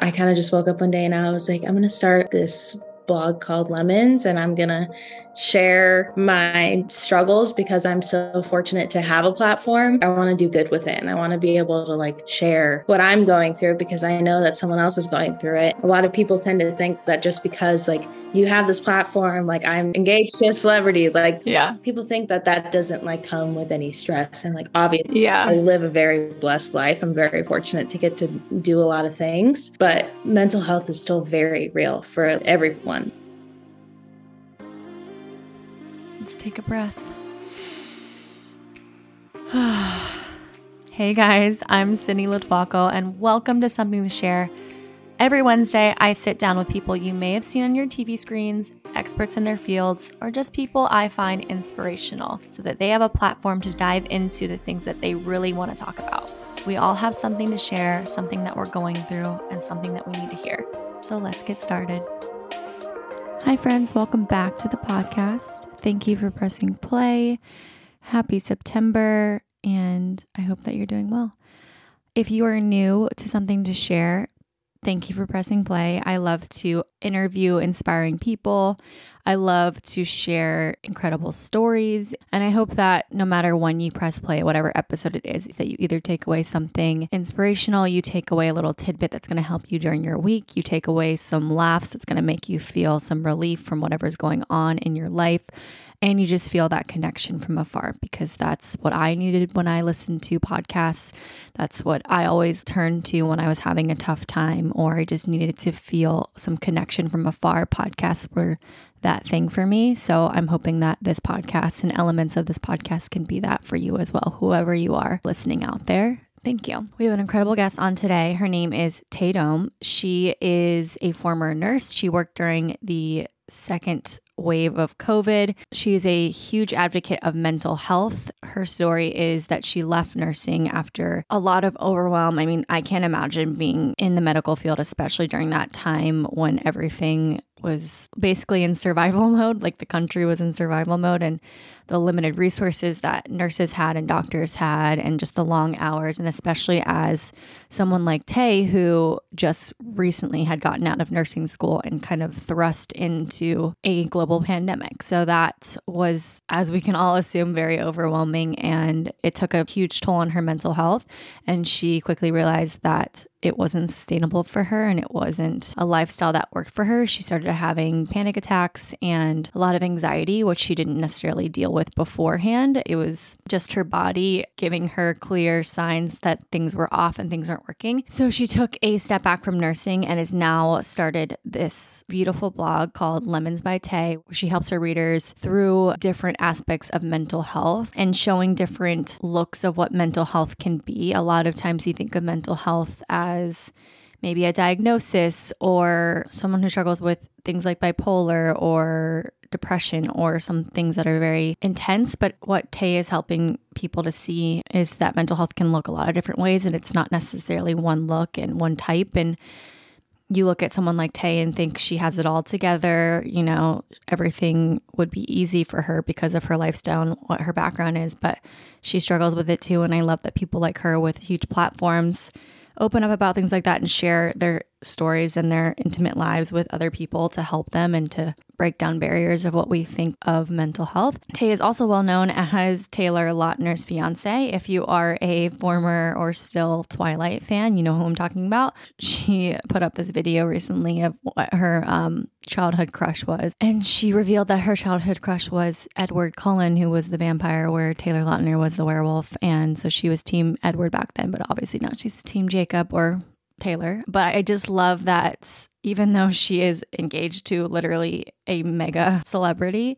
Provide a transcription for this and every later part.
I kind of just woke up one day and I was like, I'm going to start this blog called Lemons and I'm going to share my struggles because I'm so fortunate to have a platform. I want to do good with it and I want to be able to like share what I'm going through because I know that someone else is going through it. A lot of people tend to think that just because like you have this platform, like I'm engaged to a celebrity, like yeah, people think that that doesn't like come with any stress and like obviously yeah. I live a very blessed life. I'm very fortunate to get to do a lot of things, but mental health is still very real for everyone. Let's take a breath. hey guys, I'm Sydney Lotuaco, and welcome to Something to Share. Every Wednesday, I sit down with people you may have seen on your TV screens, experts in their fields, or just people I find inspirational so that they have a platform to dive into the things that they really want to talk about. We all have something to share, something that we're going through, and something that we need to hear. So let's get started. Hi, friends. Welcome back to the podcast. Thank you for pressing play. Happy September, and I hope that you're doing well. If you are new to something to share, Thank you for pressing play. I love to interview inspiring people. I love to share incredible stories. And I hope that no matter when you press play, whatever episode it is, that you either take away something inspirational, you take away a little tidbit that's going to help you during your week, you take away some laughs that's going to make you feel some relief from whatever's going on in your life and you just feel that connection from afar because that's what I needed when I listened to podcasts. That's what I always turned to when I was having a tough time or I just needed to feel some connection from afar. Podcasts were that thing for me. So I'm hoping that this podcast and elements of this podcast can be that for you as well, whoever you are listening out there. Thank you. We have an incredible guest on today. Her name is Dome. She is a former nurse. She worked during the second wave of COVID. She is a huge advocate of mental health. Her story is that she left nursing after a lot of overwhelm. I mean, I can't imagine being in the medical field, especially during that time when everything was basically in survival mode, like the country was in survival mode. And the limited resources that nurses had and doctors had, and just the long hours. And especially as someone like Tay, who just recently had gotten out of nursing school and kind of thrust into a global pandemic. So that was, as we can all assume, very overwhelming. And it took a huge toll on her mental health. And she quickly realized that it wasn't sustainable for her and it wasn't a lifestyle that worked for her. She started having panic attacks and a lot of anxiety, which she didn't necessarily deal with beforehand. It was just her body giving her clear signs that things were off and things weren't working. So she took a step back from nursing and has now started this beautiful blog called Lemons by Tay, she helps her readers through different aspects of mental health and showing different looks of what mental health can be. A lot of times you think of mental health as maybe a diagnosis or someone who struggles with things like bipolar or depression or some things that are very intense. But what Tay is helping people to see is that mental health can look a lot of different ways and it's not necessarily one look and one type. And you look at someone like Tay and think she has it all together, you know, everything would be easy for her because of her lifestyle and what her background is, but she struggles with it too. And I love that people like her with huge platforms open up about things like that and share their stories and their intimate lives with other people to help them and to break down barriers of what we think of mental health. Tay is also well known as Taylor Lautner's fiance. If you are a former or still Twilight fan, you know who I'm talking about. She put up this video recently of what her um, childhood crush was, and she revealed that her childhood crush was Edward Cullen, who was the vampire, where Taylor Lautner was the werewolf. And so she was Team Edward back then, but obviously now she's Team Jacob or Taylor. But I just love that even though she is engaged to literally a mega celebrity,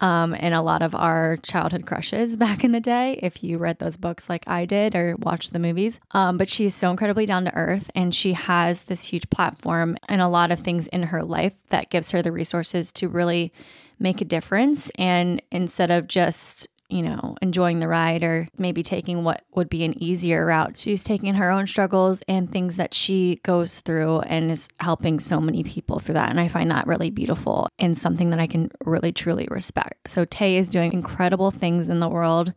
um, and a lot of our childhood crushes back in the day, if you read those books like I did or watched the movies. Um, but she's so incredibly down to earth, and she has this huge platform and a lot of things in her life that gives her the resources to really make a difference. And instead of just you know, enjoying the ride or maybe taking what would be an easier route. She's taking her own struggles and things that she goes through and is helping so many people through that. And I find that really beautiful and something that I can really truly respect. So Tay is doing incredible things in the world.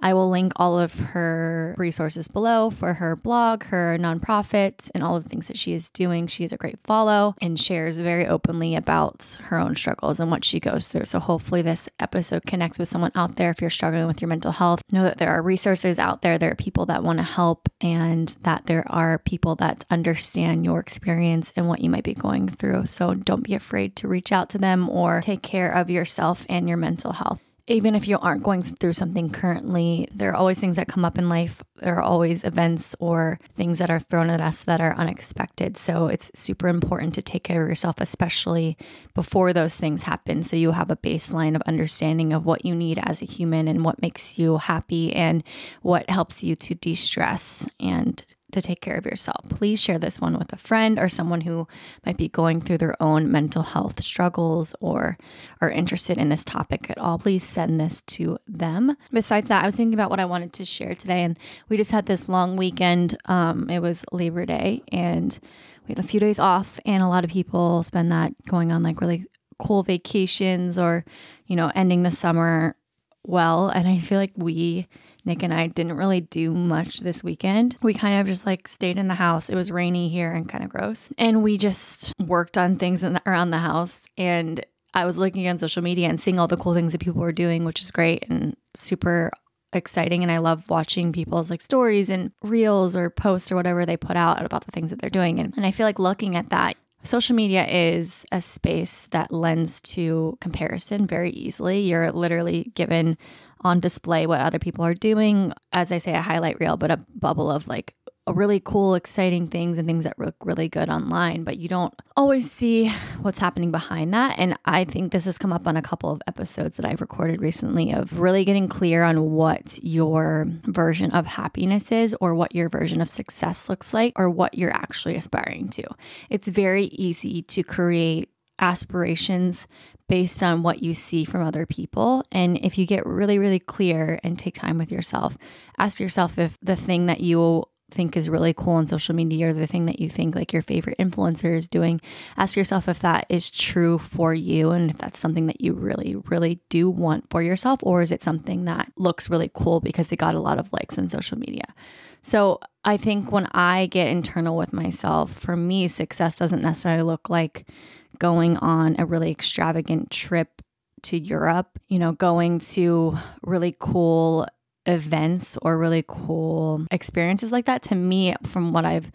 I will link all of her resources below for her blog, her nonprofit, and all of the things that she is doing. She is a great follow and shares very openly about her own struggles and what she goes through. So hopefully this episode connects with someone out there if you're struggling with your mental health. Know that there are resources out there, there are people that want to help, and that there are people that understand your experience and what you might be going through. So don't be afraid to reach out to them or take care of yourself and your mental health even if you aren't going through something currently, there are always things that come up in life. There are always events or things that are thrown at us that are unexpected. So it's super important to take care of yourself, especially before those things happen. So you have a baseline of understanding of what you need as a human and what makes you happy and what helps you to de stress and to take care of yourself. Please share this one with a friend or someone who might be going through their own mental health struggles or are interested in this topic at all. Please send this to them. Besides that, I was thinking about what I wanted to share today, and we just had this long weekend. Um, it was Labor Day, and we had a few days off, and a lot of people spend that going on like really cool vacations or, you know, ending the summer well. And I feel like we Nick and I didn't really do much this weekend. We kind of just like stayed in the house. It was rainy here and kind of gross. And we just worked on things the, around the house. And I was looking on social media and seeing all the cool things that people were doing, which is great and super exciting and I love watching people's like stories and reels or posts or whatever they put out about the things that they're doing. And, and I feel like looking at that, social media is a space that lends to comparison very easily. You're literally given on display what other people are doing. As I say, a highlight reel, but a bubble of like really cool, exciting things and things that look really good online, but you don't always see what's happening behind that. And I think this has come up on a couple of episodes that I've recorded recently of really getting clear on what your version of happiness is or what your version of success looks like or what you're actually aspiring to. It's very easy to create aspirations based on what you see from other people. And if you get really, really clear and take time with yourself, ask yourself if the thing that you think is really cool on social media or the thing that you think like your favorite influencer is doing, ask yourself if that is true for you and if that's something that you really, really do want for yourself, or is it something that looks really cool because it got a lot of likes on social media. So I think when I get internal with myself, for me, success doesn't necessarily look like going on a really extravagant trip to Europe, you know, going to really cool events or really cool experiences like that. To me, from what I've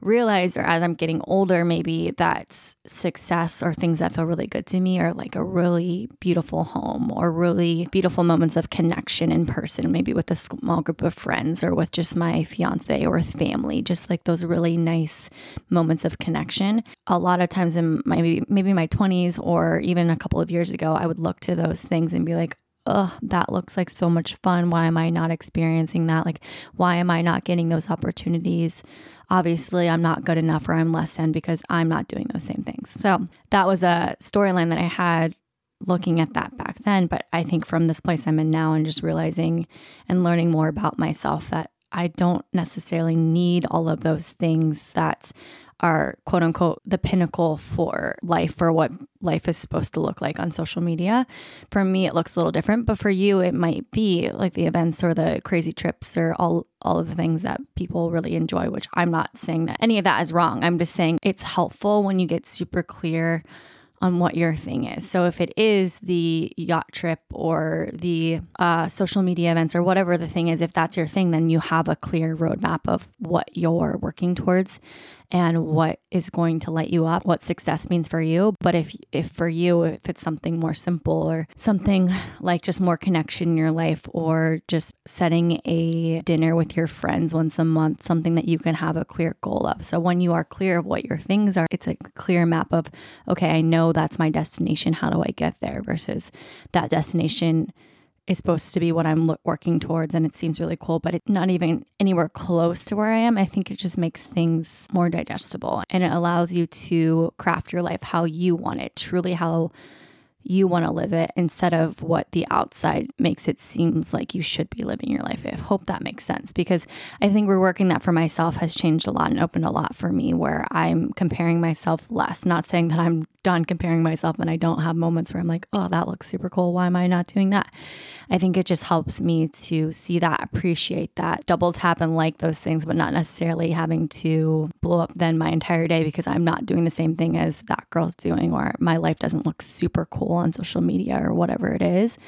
realize, or as I'm getting older, maybe that's success or things that feel really good to me are like a really beautiful home or really beautiful moments of connection in person, maybe with a small group of friends or with just my fiance or with family, just like those really nice moments of connection. A lot of times in maybe maybe my 20s or even a couple of years ago, I would look to those things and be like, oh, that looks like so much fun. Why am I not experiencing that? Like, why am I not getting those opportunities? Obviously, I'm not good enough or I'm less than because I'm not doing those same things. So that was a storyline that I had looking at that back then. But I think from this place I'm in now and just realizing and learning more about myself that I don't necessarily need all of those things that are quote unquote the pinnacle for life for what life is supposed to look like on social media. For me, it looks a little different, but for you, it might be like the events or the crazy trips or all all of the things that people really enjoy. Which I'm not saying that any of that is wrong. I'm just saying it's helpful when you get super clear on what your thing is. So if it is the yacht trip or the uh, social media events or whatever the thing is, if that's your thing, then you have a clear roadmap of what you're working towards and what is going to light you up, what success means for you. But if if for you, if it's something more simple or something like just more connection in your life or just setting a dinner with your friends once a month, something that you can have a clear goal of. So when you are clear of what your things are, it's a clear map of, okay, I know that's my destination. How do I get there versus that destination is supposed to be what I'm working towards and it seems really cool, but it's not even anywhere close to where I am. I think it just makes things more digestible and it allows you to craft your life how you want it, truly how you want to live it instead of what the outside makes it seems like you should be living your life. I hope that makes sense because I think reworking that for myself has changed a lot and opened a lot for me where I'm comparing myself less. Not saying that I'm done comparing myself and I don't have moments where I'm like, oh, that looks super cool. Why am I not doing that? I think it just helps me to see that, appreciate that, double tap and like those things, but not necessarily having to blow up then my entire day because I'm not doing the same thing as that girl's doing or my life doesn't look super cool on social media or whatever it is.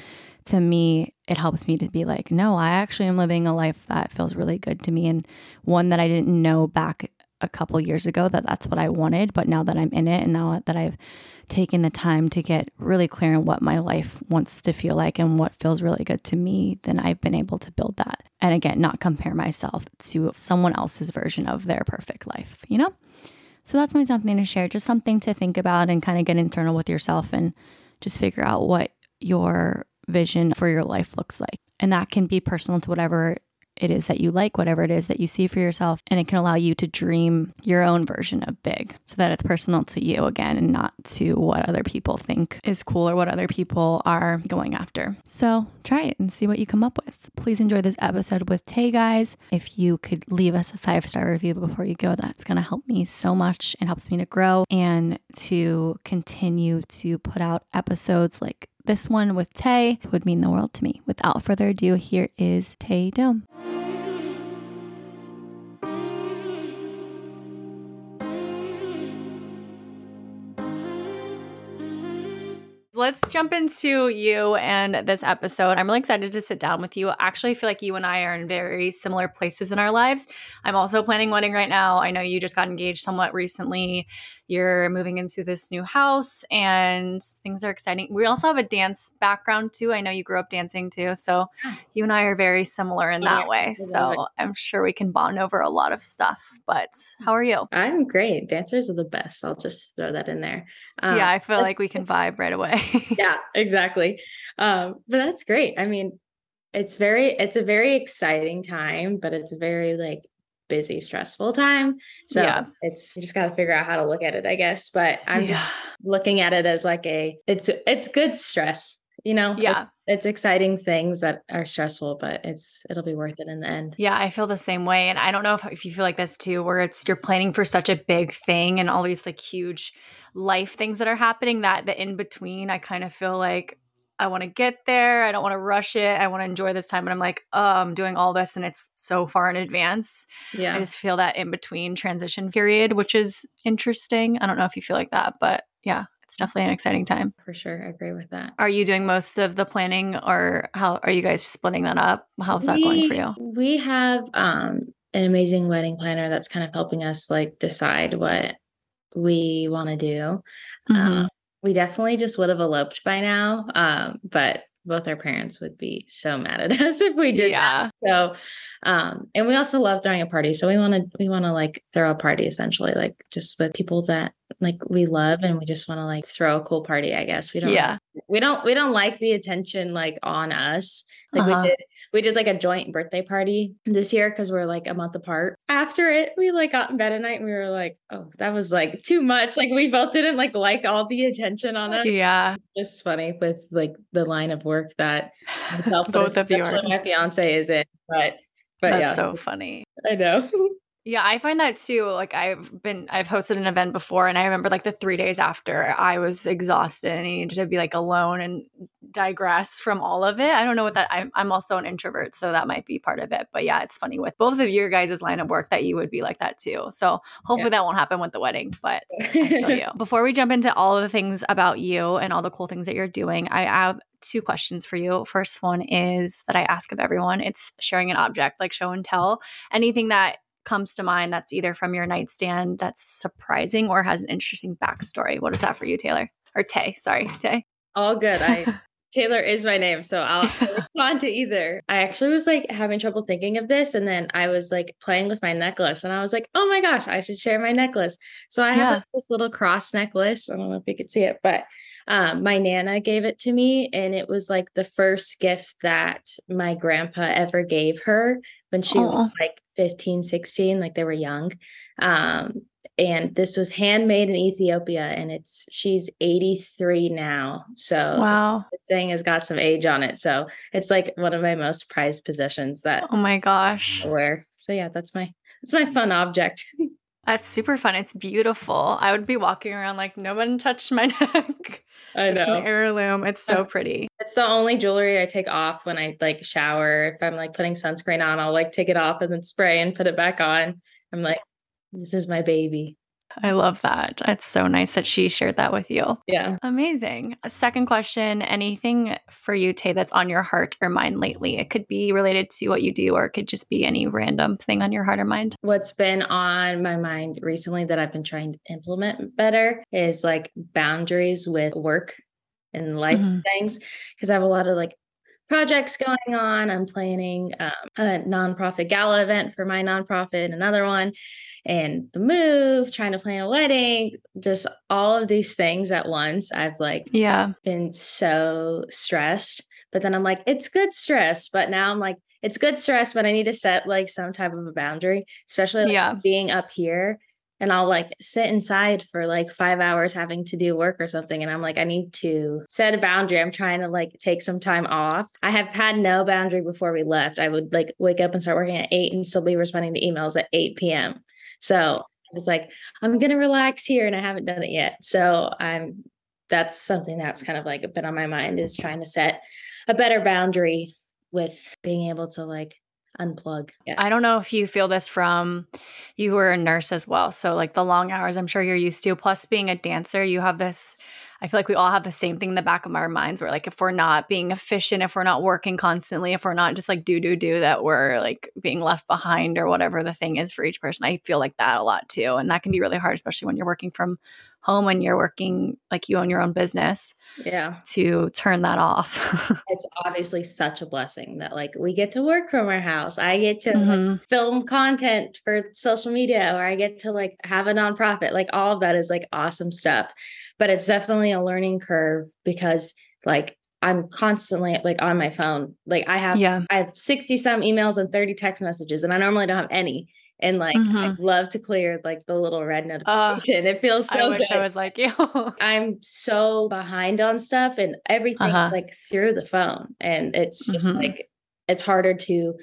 To me, it helps me to be like, no, I actually am living a life that feels really good to me and one that I didn't know back a couple years ago that that's what I wanted, but now that I'm in it and now that I've taken the time to get really clear on what my life wants to feel like and what feels really good to me, then I've been able to build that. And again, not compare myself to someone else's version of their perfect life, you know? So that's my something to share, just something to think about and kind of get internal with yourself and just figure out what your vision for your life looks like. And that can be personal to whatever it is that you like, whatever it is that you see for yourself. And it can allow you to dream your own version of big so that it's personal to you again and not to what other people think is cool or what other people are going after. So try it and see what you come up with. Please enjoy this episode with Tay, guys. If you could leave us a five star review before you go, that's going to help me so much It helps me to grow and to continue to put out episodes like this one with Tay would mean the world to me. Without further ado, here is Tay Dome. let's jump into you and this episode. I'm really excited to sit down with you. Actually, I feel like you and I are in very similar places in our lives. I'm also planning wedding right now. I know you just got engaged somewhat recently you're moving into this new house and things are exciting. We also have a dance background too. I know you grew up dancing too. So you and I are very similar in that way. So I'm sure we can bond over a lot of stuff. But how are you? I'm great. Dancers are the best. I'll just throw that in there. Um, yeah, I feel like we can vibe right away. yeah, exactly. Um, but that's great. I mean, it's very it's a very exciting time but it's very like busy, stressful time. So yeah. it's you just got to figure out how to look at it, I guess. But I'm yeah. just looking at it as like a it's it's good stress, you know. Yeah. It's, it's exciting things that are stressful, but it's it'll be worth it in the end. Yeah, I feel the same way. And I don't know if, if you feel like this too, where it's you're planning for such a big thing and all these like huge life things that are happening that the in between, I kind of feel like I want to get there. I don't want to rush it. I want to enjoy this time. But I'm like, oh, I'm doing all this and it's so far in advance. Yeah. I just feel that in between transition period, which is interesting. I don't know if you feel like that, but yeah, it's definitely an exciting time. For sure. I agree with that. Are you doing most of the planning or how are you guys splitting that up? How's that going for you? We have um, an amazing wedding planner that's kind of helping us like decide what we want to do. Mm-hmm. Um, we definitely just would have eloped by now. Um, but both our parents would be so mad at us if we did yeah. that. So um, and we also love throwing a party. So we want to we want to like throw a party essentially, like just with people that like we love and we just want to like throw a cool party, I guess. We don't yeah. we don't we don't like the attention like on us. Like uh-huh. we did we did like a joint birthday party this year because we're like a month apart. After it, we like got in bed at night and we were like, oh, that was like too much. Like we both didn't like like all the attention on us. Yeah. Just funny with like the line of work that myself, both of you are. My fiance is in, but but That's yeah. so funny. I know. Yeah, I find that too. Like I've been I've hosted an event before and I remember like the 3 days after I was exhausted and needed to be like alone and digress from all of it. I don't know what that I'm I'm also an introvert, so that might be part of it. But yeah, it's funny with both of your guys' line of work that you would be like that too. So hopefully yeah. that won't happen with the wedding. But you. Before we jump into all of the things about you and all the cool things that you're doing, I have two questions for you. First one is that I ask of everyone. It's sharing an object, like show and tell. Anything that comes to mind that's either from your nightstand that's surprising or has an interesting backstory. What is that for you, Taylor? Or Tay, sorry, Tay. All good. I Taylor is my name, so I'll, I'll respond to either. I actually was like having trouble thinking of this, and then I was like playing with my necklace, and I was like, "Oh my gosh, I should share my necklace." So I yeah. have like, this little cross necklace. I don't know if you could see it, but um, my nana gave it to me, and it was like the first gift that my grandpa ever gave her when she Aww. was like 15, 16, like they were young. Um, and this was handmade in Ethiopia and it's she's 83 now. So wow. the thing has got some age on it. So it's like one of my most prized possessions that Oh my gosh. Wear. So yeah, that's my that's my fun object. That's super fun. It's beautiful. I would be walking around like no one touched my neck. I know. It's an heirloom. It's so uh, pretty. It's the only jewelry I take off when I like shower. If I'm like putting sunscreen on, I'll like take it off and then spray and put it back on. I'm like, this is my baby. I love that. It's so nice that she shared that with you. Yeah. Amazing. A second question anything for you, Tay, that's on your heart or mind lately? It could be related to what you do, or it could just be any random thing on your heart or mind. What's been on my mind recently that I've been trying to implement better is like boundaries with work and life mm-hmm. things. Cause I have a lot of like projects going on. I'm planning um, a nonprofit gala event for my nonprofit, another one, and the move, trying to plan a wedding, just all of these things at once. I've like, yeah, been so stressed. But then I'm like, it's good stress. But now I'm like, it's good stress, but I need to set like some type of a boundary, especially like, yeah. being up here and I'll like sit inside for like five hours having to do work or something. And I'm like, I need to set a boundary. I'm trying to like take some time off. I have had no boundary before we left. I would like wake up and start working at eight and still be responding to emails at 8 p.m. So I was like, I'm going to relax here and I haven't done it yet. So I'm, that's something that's kind of like been on my mind is trying to set a better boundary with being able to like unplug. Yeah. I don't know if you feel this from you were a nurse as well. So like the long hours I'm sure you're used to plus being a dancer, you have this I feel like we all have the same thing in the back of our minds where like if we're not being efficient, if we're not working constantly, if we're not just like do do do that we're like being left behind or whatever the thing is for each person. I feel like that a lot too. And that can be really hard, especially when you're working from home when you're working like you own your own business. Yeah. To turn that off. it's obviously such a blessing that like we get to work from our house. I get to mm-hmm. like, film content for social media or I get to like have a nonprofit. Like all of that is like awesome stuff. But it's definitely a learning curve because like I'm constantly like on my phone. Like I have yeah. I have 60 some emails and 30 text messages and I normally don't have any and like mm-hmm. I love to clear like the little red notification. Uh, it feels so. I wish good. I was like you. I'm so behind on stuff, and everything's uh-huh. like through the phone, and it's just mm-hmm. like it's harder to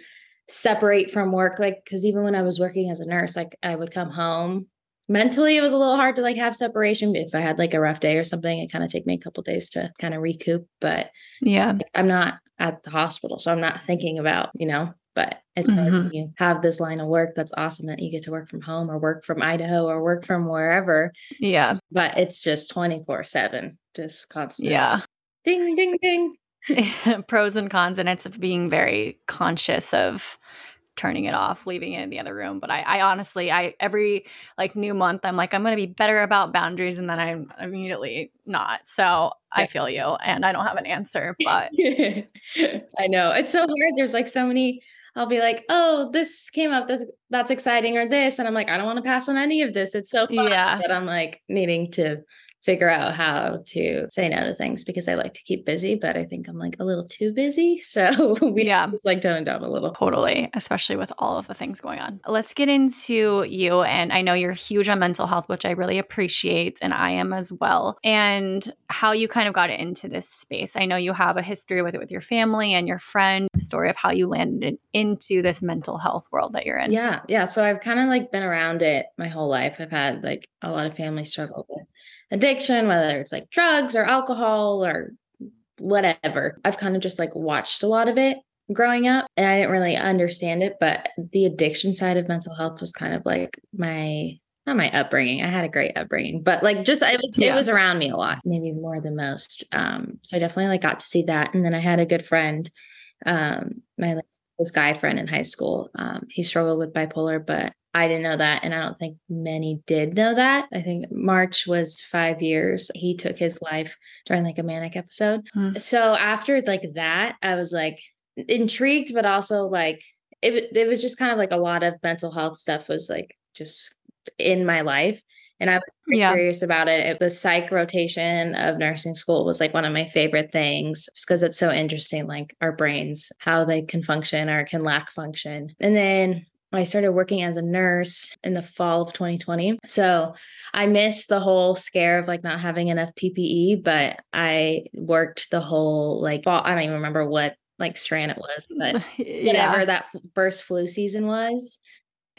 separate from work. Like because even when I was working as a nurse, like I would come home. Mentally, it was a little hard to like have separation. If I had like a rough day or something, it kind of take me a couple days to kind of recoup. But yeah, like, I'm not at the hospital, so I'm not thinking about you know but it's mm-hmm. you have this line of work that's awesome that you get to work from home or work from Idaho or work from wherever. Yeah. But it's just 24 7, just constant. Yeah. Ding, ding, ding. Pros and cons, and it's being very conscious of turning it off, leaving it in the other room. But I, I honestly, I every like new month, I'm like, I'm going to be better about boundaries, and then I'm immediately not. So I feel you, and I don't have an answer, but I know it's so hard. There's like so many I'll be like, oh, this came up, this that's exciting, or this. And I'm like, I don't want to pass on any of this. It's so fun. Yeah. But I'm like needing to figure out how to say no to things because I like to keep busy, but I think I'm like a little too busy. So we yeah. just like tone down a little. Totally, especially with all of the things going on. Let's get into you. And I know you're huge on mental health, which I really appreciate, and I am as well. And how you kind of got into this space. I know you have a history with it with your family and your friend, story of how you landed into this mental health world that you're in. Yeah. Yeah. So I've kind of like been around it my whole life. I've had like a lot of family struggle with addiction, whether it's like drugs or alcohol or whatever. I've kind of just like watched a lot of it growing up and I didn't really understand it, but the addiction side of mental health was kind of like my not my upbringing. I had a great upbringing, but like just it was, yeah. it was around me a lot, maybe more than most. Um, so I definitely like got to see that. And then I had a good friend, um, my like, this guy friend in high school. Um, he struggled with bipolar, but I didn't know that. And I don't think many did know that. I think March was five years. He took his life during like a manic episode. Hmm. So after like that, I was like intrigued, but also like it, it was just kind of like a lot of mental health stuff was like just in my life. And I was yeah. curious about it. it. The psych rotation of nursing school was like one of my favorite things just because it's so interesting, like our brains, how they can function or can lack function. And then I started working as a nurse in the fall of 2020. So I missed the whole scare of like not having enough PPE, but I worked the whole like fall. I don't even remember what like strand it was, but yeah. whatever that f- first flu season was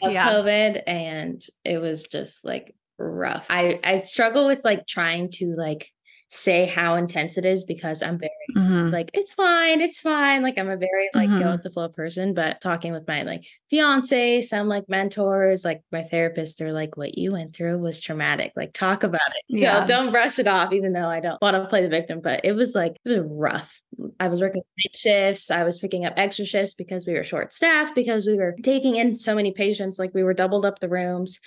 of yeah. COVID. And it was just like rough. I, I struggle with like trying to like say how intense it is because I'm very mm-hmm. like it's fine, it's fine. Like I'm a very like mm-hmm. go with the flow person, but talking with my like fiance, some like mentors, like my therapist, they're like, what you went through was traumatic. Like talk about it. Yeah. don't brush it off, even though I don't want to play the victim. But it was like it was rough. I was working night shifts. I was picking up extra shifts because we were short staffed because we were taking in so many patients. Like we were doubled up the rooms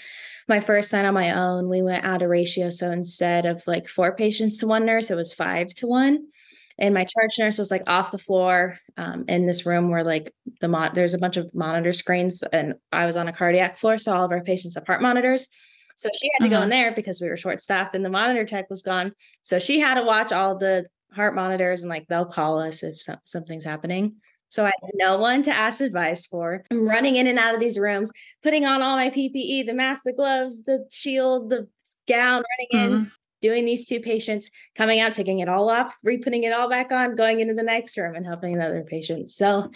my first night on my own, we went out a ratio. So instead of like four patients to one nurse, it was five to one. And my charge nurse was like off the floor um, in this room where like the mo- there's a bunch of monitor screens, and I was on a cardiac floor, so all of our patients have heart monitors. So she had to go in mm-hmm. there because we were short staffed, and the monitor tech was gone. So she had to watch all the heart monitors, and like they'll call us if so- something's happening. So I had no one to ask advice for. I'm running in and out of these rooms, putting on all my PPE, the mask, the gloves, the shield, the gown, running in, mm-hmm. doing these two patients, coming out, taking it all off, re-putting it all back on, going into the next room and helping another patient. So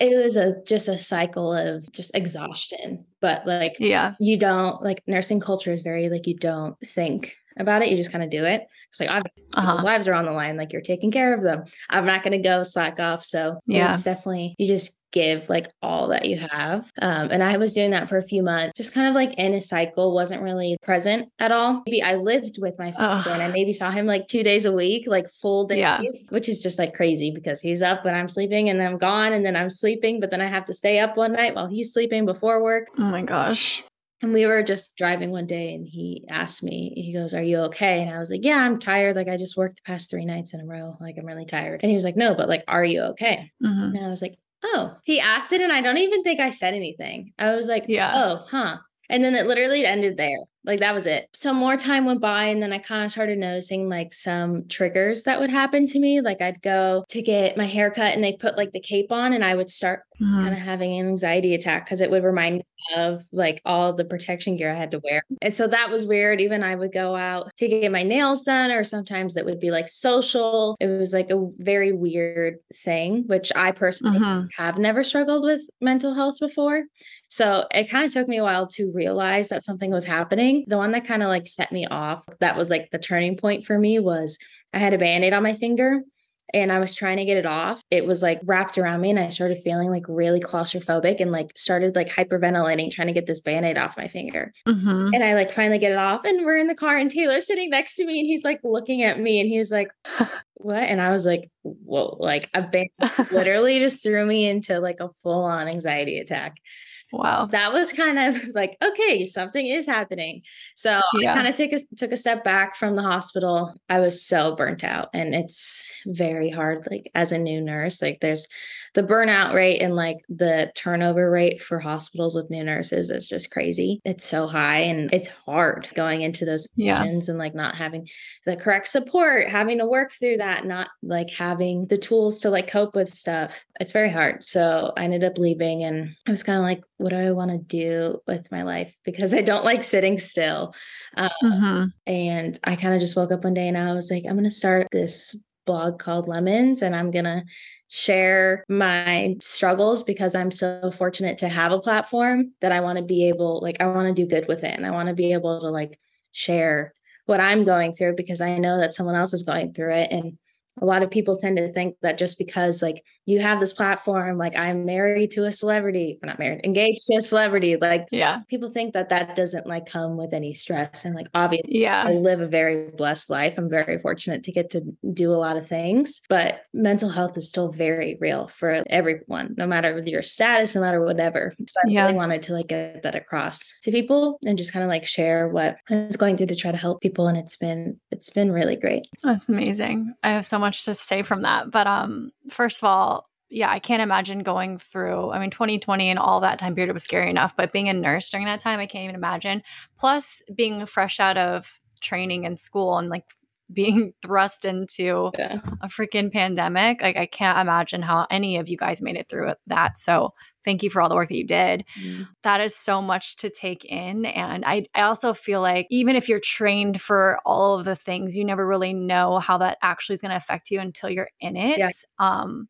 it was a just a cycle of just exhaustion. But like yeah, you don't like nursing culture is very like you don't think about it. You just kind of do it. It's like obviously uh-huh. lives are on the line. Like you're taking care of them. I'm not going to go slack off. So yeah, it's definitely you just give like all that you have. Um, and I was doing that for a few months, just kind of like in a cycle, wasn't really present at all. Maybe I lived with my father and I maybe saw him like two days a week, like full days, yeah. which is just like crazy because he's up when I'm sleeping and then I'm gone and then I'm sleeping, but then I have to stay up one night while he's sleeping before work. Oh my gosh. And we were just driving one day and he asked me, he goes, Are you okay? And I was like, Yeah, I'm tired. Like, I just worked the past three nights in a row. Like, I'm really tired. And he was like, No, but like, are you okay? Mm-hmm. And I was like, Oh, he asked it. And I don't even think I said anything. I was like, Yeah. Oh, huh. And then it literally ended there. Like that was it. Some more time went by, and then I kind of started noticing like some triggers that would happen to me. Like I'd go to get my hair cut and they put like the cape on, and I would start mm-hmm. kind of having an anxiety attack because it would remind me of like all the protection gear I had to wear. And so that was weird. Even I would go out to get my nails done, or sometimes it would be like social. It was like a very weird thing, which I personally mm-hmm. have never struggled with mental health before. So it kind of took me a while to realize that something was happening. The one that kind of like set me off, that was like the turning point for me, was I had a band aid on my finger and I was trying to get it off. It was like wrapped around me and I started feeling like really claustrophobic and like started like hyperventilating trying to get this band-aid off my finger. Mm-hmm. And I like finally get it off and we're in the car and Taylor's sitting next to me and he's like looking at me and he's like, what? And I was like, whoa, like a band literally just threw me into like a full-on anxiety attack. Wow. That was kind of like, okay, something is happening. So yeah. I kind of took a took a step back from the hospital. I was so burnt out and it's very hard like as a new nurse. Like there's the burnout rate and like the turnover rate for hospitals with new nurses is just crazy. It's so high and it's hard going into those yeah. and like not having the correct support, having to work through that, not like having the tools to like cope with stuff. It's very hard. So I ended up leaving and I was kind of like, what do I want to do with my life? Because I don't like sitting still. Um, mm-hmm. And I kind of just woke up one day and I was like, I'm going to start this blog called Lemons and I'm going to share my struggles because I'm so fortunate to have a platform that I want to be able, like, I want to do good with it. And I want to be able to, like, share what I'm going through because I know that someone else is going through it. And a lot of people tend to think that just because like you have this platform like i'm married to a celebrity or not married engaged to a celebrity like yeah. people think that that doesn't like come with any stress and like obviously yeah. I live a very blessed life. I'm very fortunate to get to do a lot of things but mental health is still very real for everyone no matter your status no matter whatever so i yeah. really wanted to like get that across to people and just kind of like share what i was going through to try to help people and it's been it's been really great. That's amazing. I have so much to say from that but um first of all yeah, I can't imagine going through. I mean, 2020 and all that time period was scary enough, but being a nurse during that time, I can't even imagine. Plus, being fresh out of training and school and like being thrust into yeah. a freaking pandemic, like I can't imagine how any of you guys made it through that. So, thank you for all the work that you did. Mm. That is so much to take in. And I, I also feel like even if you're trained for all of the things, you never really know how that actually is going to affect you until you're in it. Yeah. Um,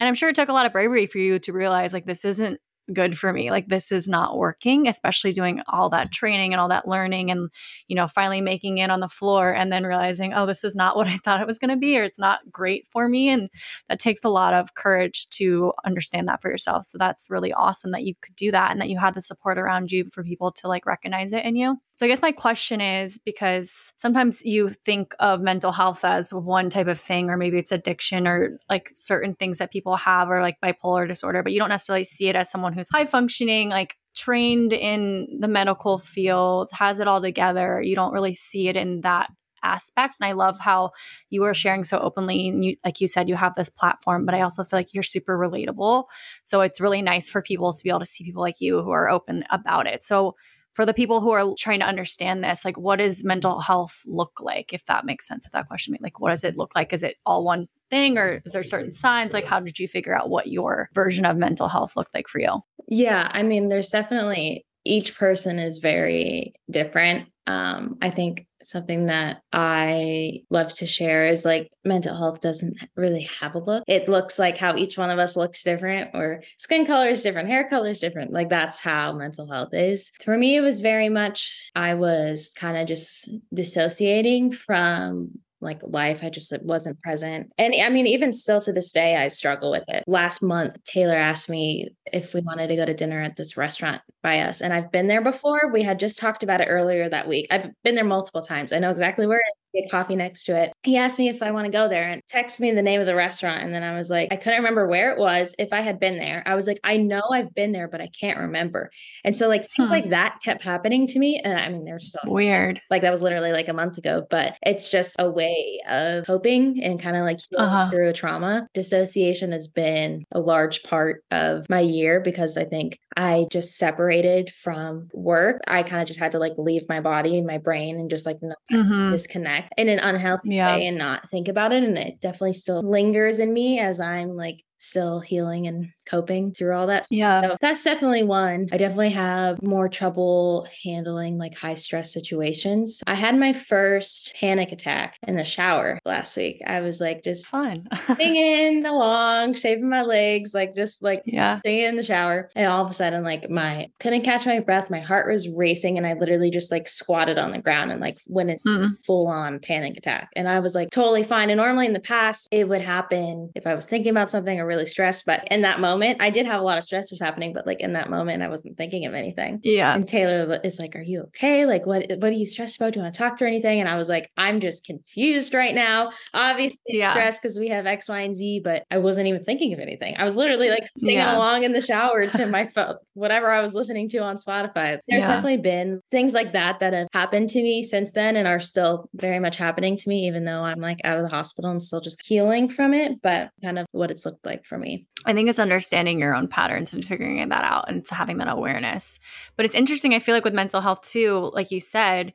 and I'm sure it took a lot of bravery for you to realize like this isn't good for me. Like this is not working, especially doing all that training and all that learning and, you know, finally making it on the floor and then realizing, oh, this is not what I thought it was going to be or it's not great for me. And that takes a lot of courage to understand that for yourself. So that's really awesome that you could do that and that you had the support around you for people to like recognize it in you. So I guess my question is because sometimes you think of mental health as one type of thing, or maybe it's addiction or like certain things that people have, or like bipolar disorder, but you don't necessarily see it as someone who's high functioning, like trained in the medical field, has it all together. You don't really see it in that aspect. And I love how you are sharing so openly. And you, like you said, you have this platform, but I also feel like you're super relatable. So it's really nice for people to be able to see people like you who are open about it. So for the people who are trying to understand this, like what does mental health look like? If that makes sense, if that question, like what does it look like? Is it all one thing or is there certain signs? Like how did you figure out what your version of mental health looked like for you? Yeah, I mean, there's definitely each person is very different. Um, I think something that I love to share is like mental health doesn't really have a look. It looks like how each one of us looks different, or skin color is different, hair color is different. Like that's how mental health is. For me, it was very much, I was kind of just dissociating from like life. I just wasn't present. And I mean, even still to this day, I struggle with it. Last month, Taylor asked me if we wanted to go to dinner at this restaurant by us. And I've been there before. We had just talked about it earlier that week. I've been there multiple times. I know exactly where get coffee next to it. He asked me if I want to go there and text me the name of the restaurant. And then I was like, I couldn't remember where it was if I had been there. I was like, I know I've been there, but I can't remember. And so like things huh. like that kept happening to me. And I mean, they're still weird. Like that was literally like a month ago, but it's just a way of coping and kind of like uh-huh. through a trauma. Dissociation has been a large part of my year because I think I just separated from work. I kind of just had to like leave my body and my brain and just like mm-hmm. disconnect in an unhealthy yeah. way and not think about it. And it definitely still lingers in me as I'm like still healing and coping through all that. Yeah. So that's definitely one. I definitely have more trouble handling like high stress situations. I had my first panic attack in the shower last week. I was like just fun singing along, shaving my legs, like just like yeah, singing in the shower. And all of a sudden, like my couldn't catch my breath. My heart was racing and I literally just like squatted on the ground and like went in mm. full on panic attack. And I was like totally fine. And normally in the past, it would happen if I was thinking about something or really stressed. But in that moment, I did have a lot of stress was happening, but like in that moment, I wasn't thinking of anything. Yeah. And Taylor is like, Are you okay? Like, what what are you stressed about? Do you want to talk to anything? And I was like, I'm just confused right now. Obviously yeah. stressed because we have X, Y, and Z, but I wasn't even thinking of anything. I was literally like singing yeah. along in the shower to my phone, whatever I was listening to on Spotify. There's yeah. definitely been things like that that have happened to me since then and are still very much happening to me, even though I'm like out of the hospital and still just healing from it, but kind of what it's looked like for me. I think it's understanding your own patterns and figuring that out and having that awareness. But it's interesting. I feel like with mental health too, like you said,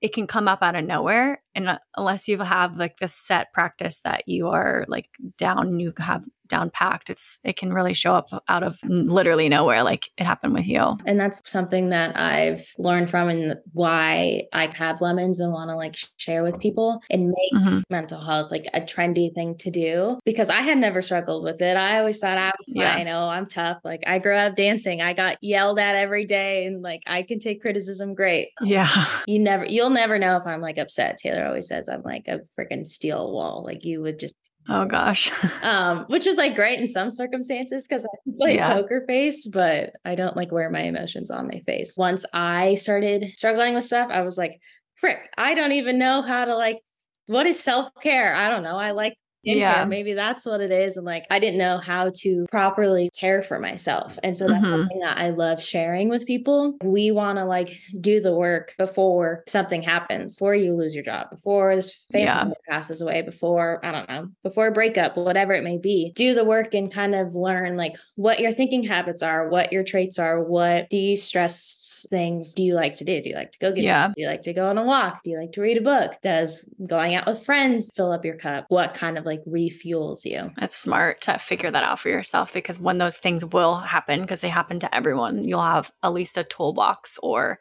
it can come up out of nowhere and uh, unless you have like this set practice that you are like down you have down packed it's it can really show up out of literally nowhere like it happened with you and that's something that i've learned from and why i have lemons and want to like share with people and make mm-hmm. mental health like a trendy thing to do because i had never struggled with it i always thought i was yeah. fine oh i'm tough like i grew up dancing i got yelled at every day and like i can take criticism great yeah you never you'll never know if i'm like upset taylor always says i'm like a freaking steel wall like you would just Oh gosh. um, which is like great in some circumstances because I play yeah. poker face, but I don't like wear my emotions on my face. Once I started struggling with stuff, I was like, frick, I don't even know how to like what is self-care? I don't know. I like yeah. Maybe that's what it is. And like, I didn't know how to properly care for myself. And so that's mm-hmm. something that I love sharing with people. We want to like do the work before something happens, before you lose your job, before this family yeah. passes away, before, I don't know, before a breakup, whatever it may be. Do the work and kind of learn like what your thinking habits are, what your traits are, what de stress things do you like to do? Do you like to go get, yeah. do you like to go on a walk? Do you like to read a book? Does going out with friends fill up your cup? What kind of like refuels you. It's smart to figure that out for yourself because when those things will happen, because they happen to everyone, you'll have at least a toolbox or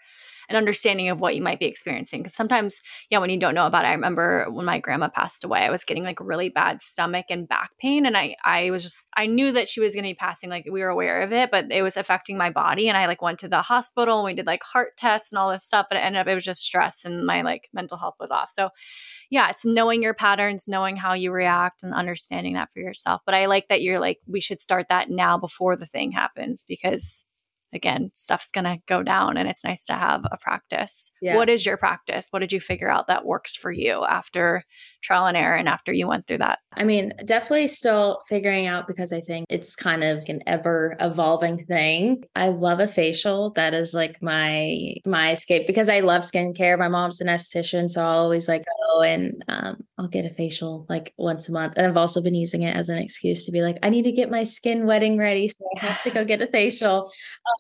an understanding of what you might be experiencing. Because sometimes, yeah, when you don't know about it, I remember when my grandma passed away, I was getting like really bad stomach and back pain. And I, I was just, I knew that she was going to be passing, like we were aware of it, but it was affecting my body. And I like went to the hospital and we did like heart tests and all this stuff. But it ended up, it was just stress and my like mental health was off. So yeah, it's knowing your patterns, knowing how you react and understanding that for yourself. But I like that you're like, we should start that now before the thing happens because again, stuff's going to go down and it's nice to have a practice. Yeah. What is your practice? What did you figure out that works for you after trial and error and after you went through that? I mean, definitely still figuring out because I think it's kind of an ever evolving thing. I love a facial. That is like my my escape because I love skincare. My mom's an esthetician, so I'll always like go and um, I'll get a facial like once a month. And I've also been using it as an excuse to be like, I need to get my skin wedding ready, so I have to go get a facial.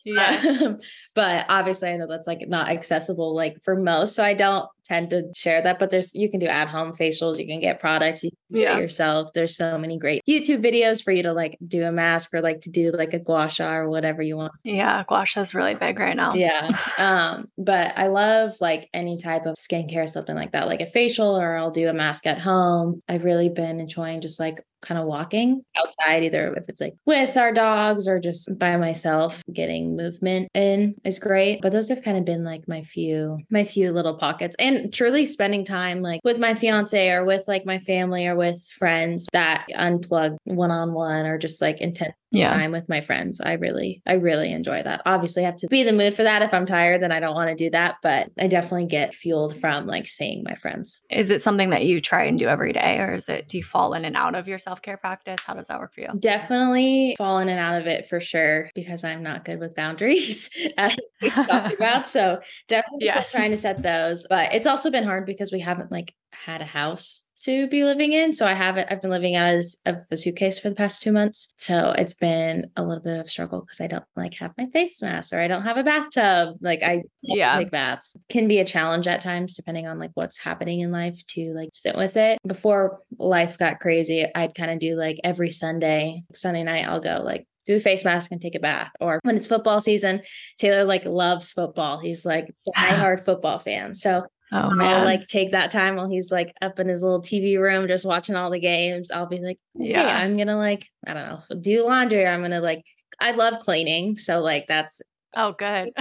Yes. but obviously I know that's like not accessible like for most. So I don't tend to share that, but there's you can do at home facials, you can get products, you can yeah. yourself. There's so many great YouTube videos for you to like do a mask or like to do like a gua sha or whatever you want. Yeah, gua sha is really big right now. Yeah. um, but I love like any type of skincare, something like that, like a facial or I'll do a mask at home. I've really been enjoying just like kind of walking outside, either if it's like with our dogs or just by myself, getting movement in is great. But those have kind of been like my few, my few little pockets. And truly spending time like with my fiance or with like my family or with friends that unplug one on one or just like intense yeah. time with my friends. I really, I really enjoy that. Obviously, I have to be in the mood for that. If I'm tired, then I don't want to do that. But I definitely get fueled from like seeing my friends. Is it something that you try and do every day, or is it do you fall in and out of your self care practice? How does that work for you? Definitely fall in and out of it for sure because I'm not good with boundaries, as we talked about. So definitely yes. trying to set those. But it's also been hard because we haven't like had a house to be living in. So I haven't, I've been living out of a suitcase for the past two months. So it's been a little bit of a struggle because I don't like have my face mask or I don't have a bathtub. Like I yeah. take baths. Can be a challenge at times depending on like what's happening in life to like sit with it. Before life got crazy, I'd kind of do like every Sunday, Sunday night, I'll go like do a face mask and take a bath. Or when it's football season, Taylor like loves football. He's like a hard football fan. So Oh man. I'll like take that time while he's like up in his little TV room just watching all the games. I'll be like, yeah, hey, I'm gonna like, I don't know, do laundry. I'm gonna like I love cleaning. So like that's Oh, good.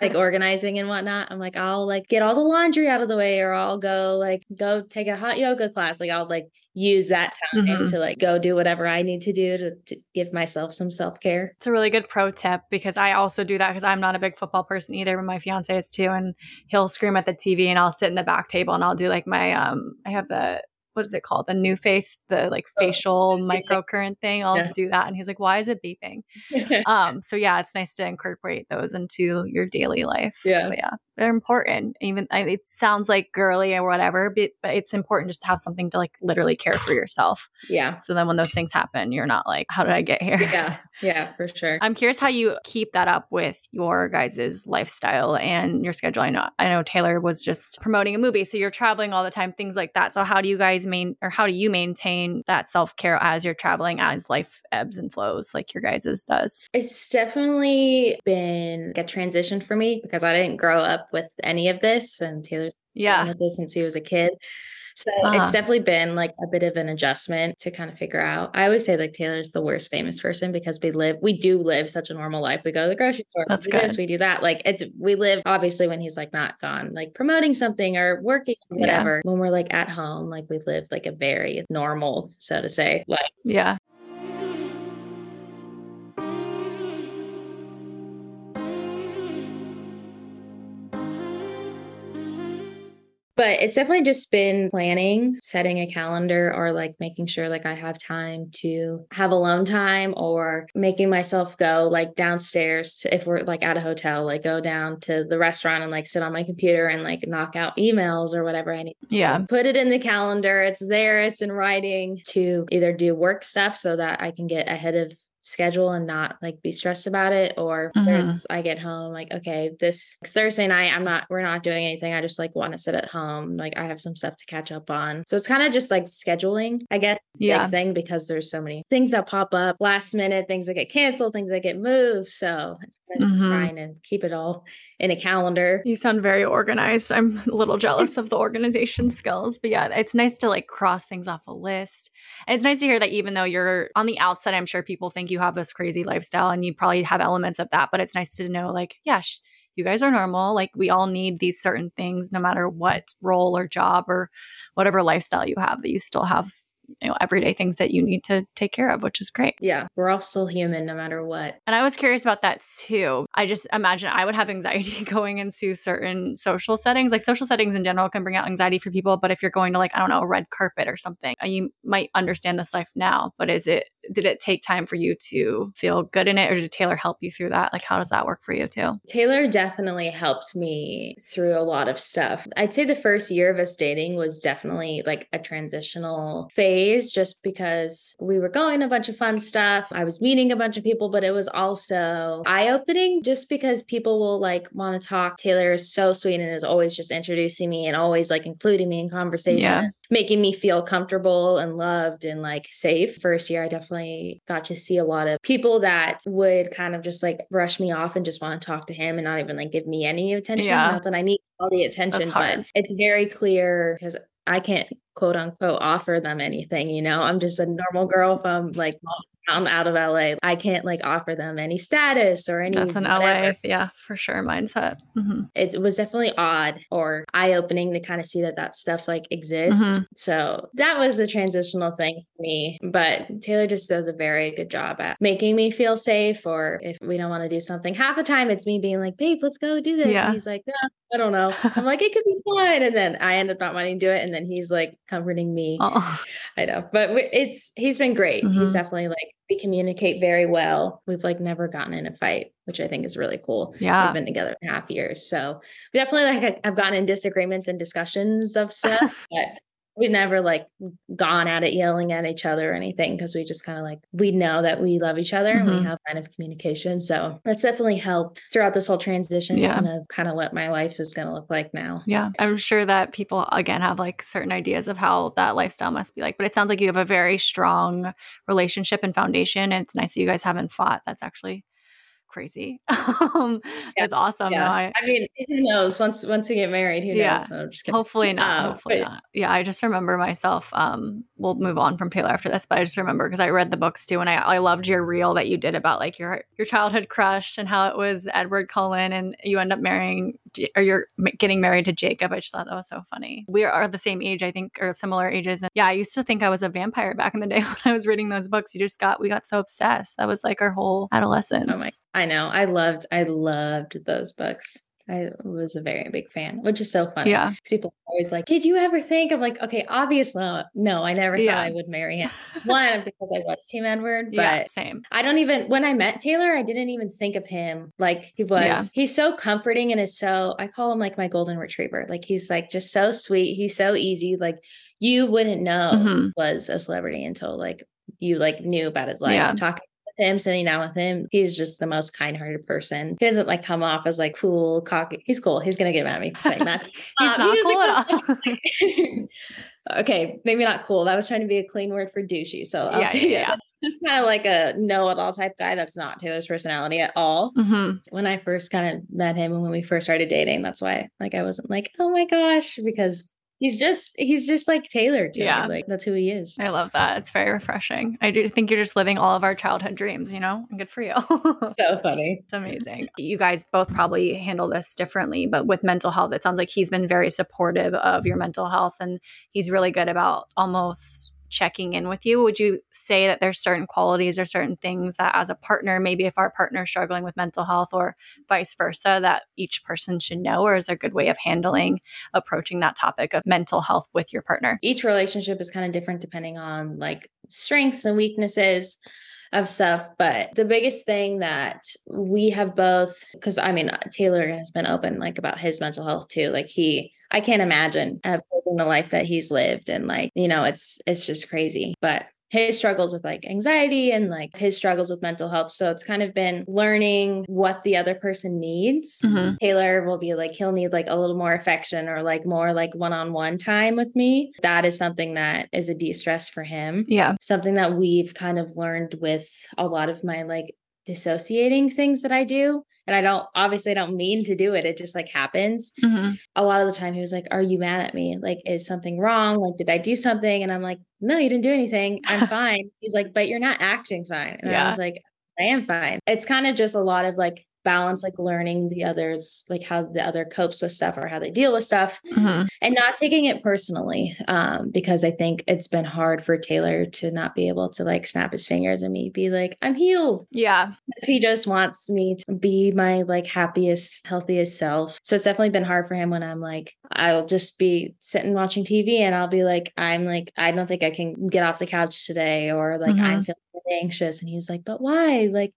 like organizing and whatnot. I'm like, I'll like get all the laundry out of the way, or I'll go like go take a hot yoga class. Like I'll like use that time mm-hmm. to like go do whatever I need to do to, to give myself some self care. It's a really good pro tip because I also do that because I'm not a big football person either, but my fiance is too. And he'll scream at the TV and I'll sit in the back table and I'll do like my, um, I have the what is it called? The new face, the like oh, facial microcurrent thing. I'll yeah. do that. And he's like, why is it beeping? um, so yeah, it's nice to incorporate those into your daily life. Yeah. But yeah they're important. Even it sounds like girly or whatever, but, but it's important just to have something to like literally care for yourself. Yeah. So then when those things happen, you're not like, how did I get here? Yeah. Yeah, for sure. I'm curious how you keep that up with your guys' lifestyle and your schedule. I know I know Taylor was just promoting a movie, so you're traveling all the time, things like that. So how do you guys main or how do you maintain that self care as you're traveling as life ebbs and flows like your guys' does? It's definitely been a transition for me because I didn't grow up with any of this, and Taylor's yeah with this since he was a kid. So uh-huh. it's definitely been like a bit of an adjustment to kind of figure out. I always say like Taylor's the worst famous person because we live, we do live such a normal life. We go to the grocery store, That's we do good. this, we do that. Like it's we live obviously when he's like not gone, like promoting something or working or whatever. Yeah. When we're like at home, like we live like a very normal, so to say, like yeah. But it's definitely just been planning, setting a calendar, or like making sure like I have time to have alone time or making myself go like downstairs to, if we're like at a hotel, like go down to the restaurant and like sit on my computer and like knock out emails or whatever I need. Yeah. Put it in the calendar. It's there, it's in writing to either do work stuff so that I can get ahead of schedule and not like be stressed about it or mm-hmm. I get home like okay this Thursday night I'm not we're not doing anything I just like want to sit at home like I have some stuff to catch up on so it's kind of just like scheduling I guess yeah. big thing because there's so many things that pop up last minute things that get canceled things that get moved so it's mm-hmm. trying to keep it all in a calendar you sound very organized I'm a little jealous of the organization skills but yeah it's nice to like cross things off a list and it's nice to hear that even though you're on the outside I'm sure people think you you have this crazy lifestyle and you probably have elements of that, but it's nice to know like, yeah, sh- you guys are normal. Like we all need these certain things no matter what role or job or whatever lifestyle you have that you still have you know everyday things that you need to take care of which is great. Yeah we're all still human no matter what. And i was curious about that too. I just imagine i would have anxiety going into certain social settings. Like social settings in general can bring out anxiety for people but if you're going to like i don't know a red carpet or something uh, you might understand this life now but is it did it take time for you to feel good in it or did taylor help you through that? Like how does that work for you too? Taylor definitely helped me through a lot of stuff. I'd say the first year of us dating was definitely like a transitional phase phase just because we were going a bunch of fun stuff. I was meeting a bunch of people, but it was also eye opening just because people will like want to talk. Taylor is so sweet and is always just introducing me and always like including me in conversation. Yeah making me feel comfortable and loved and like safe. First year, I definitely got to see a lot of people that would kind of just like brush me off and just want to talk to him and not even like give me any attention. Yeah. Not that I need all the attention, but it's very clear because I can't quote unquote offer them anything, you know. I'm just a normal girl from like I'm out of LA. I can't like offer them any status or any. That's an whatever. LA, yeah, for sure mindset. Mm-hmm. It was definitely odd or eye opening to kind of see that that stuff like exists. Mm-hmm. So that was a transitional thing for me. But Taylor just does a very good job at making me feel safe. Or if we don't want to do something, half the time it's me being like, "Babe, let's go do this." Yeah. And he's like, "Yeah, I don't know." I'm like, "It could be fun," and then I end up not wanting to do it, and then he's like comforting me. Oh. I know, but it's he's been great. Mm-hmm. He's definitely like we communicate very well. We've like never gotten in a fight, which I think is really cool. Yeah. We've been together a half years. So we definitely like I've gotten in disagreements and discussions of stuff, but we never like gone at it yelling at each other or anything because we just kind of like we know that we love each other mm-hmm. and we mm-hmm. have kind of communication so that's definitely helped throughout this whole transition yeah kind of, kind of what my life is going to look like now yeah i'm sure that people again have like certain ideas of how that lifestyle must be like but it sounds like you have a very strong relationship and foundation and it's nice that you guys haven't fought that's actually crazy. um, yeah. It's awesome. Yeah. I, I, mean, who knows? Once once we get married, who yeah. knows? No, hopefully not. Uh, hopefully but, not. Yeah, I just remember myself. Um, we'll move on from Taylor after this, but I just remember because I read the books too, and I I loved your reel that you did about like your your childhood crush and how it was Edward Cullen, and you end up marrying or you're getting married to Jacob. I just thought that was so funny. We are the same age, I think, or similar ages. And yeah, I used to think I was a vampire back in the day when I was reading those books. You just got we got so obsessed. That was like our whole adolescence. Oh my I know. I loved, I loved those books. I was a very big fan, which is so funny. Yeah. People always like, Did you ever think? I'm like, okay, obviously no, I never yeah. thought I would marry him. One, because I was Team Edward, but yeah, same. I don't even when I met Taylor, I didn't even think of him like he was. Yeah. He's so comforting and is so I call him like my golden retriever. Like he's like just so sweet. He's so easy. Like you wouldn't know mm-hmm. was a celebrity until like you like knew about his life. Yeah. Talking him, sitting down with him, he's just the most kind-hearted person. He doesn't like come off as like cool, cocky. He's cool. He's gonna get mad at me for saying that. he's um, not he cool at all. okay, maybe not cool. That was trying to be a clean word for douchey. So I'll yeah, say yeah, yeah. Just kind of like a know-it-all type guy. That's not Taylor's personality at all. Mm-hmm. When I first kind of met him and when we first started dating, that's why like I wasn't like, oh my gosh, because he's just he's just like Taylor to Yeah. me. Like that's who he is. I love that. It's very refreshing. I do think you're just living all of our childhood dreams, you know? And good for you. So funny. It's amazing. You guys both probably handle this differently, but with mental health, it sounds like he's been very supportive of your mental health and he's really good about almost checking in with you. Would you say that there's certain qualities or certain things that as a partner, maybe if our partner is struggling with mental health or vice versa, that each person should know? Or is there a good way of handling approaching that topic of mental health with your partner? Each relationship is kind of different depending on like strengths and weaknesses of stuff. But the biggest thing that we have both, because I mean, Taylor has been open like about his mental health too. Like he, I can't imagine uh, the life that he's lived, and like you know, it's it's just crazy. But his struggles with like anxiety and like his struggles with mental health. So it's kind of been learning what the other person needs. Mhm. Taylor will be like, he'll need like a little more affection or like more like one on one time with me. That is something that is a de stress for him. Yeah. Something that we've kind of learned with a lot of my like dissociating things that I do. And I don't obviously I don't mean to do it. It just like happens Mhm. a lot of the time he was like, Are you mad at me? Like, is something wrong? Like, did I do something? And I'm like, No, you didn't do anything. I'm fine. He's like, But you're not acting fine. And I was like, I am fine. It's kind of just a lot of like balance, like learning the others, like how the other copes with stuff or how they deal with stuff Mhm. and not taking it personally. Um, because I think it's been hard for Taylor to not be able to like snap his fingers and me be like, I'm healed Yeah. he just wants me to be my like happiest healthiest self so it's definitely been hard for him when i'm like i'll just be sitting watching tv and i'll be like i'm like i don't think i can get off the couch today or like i'm feeling anxious and he's like but why like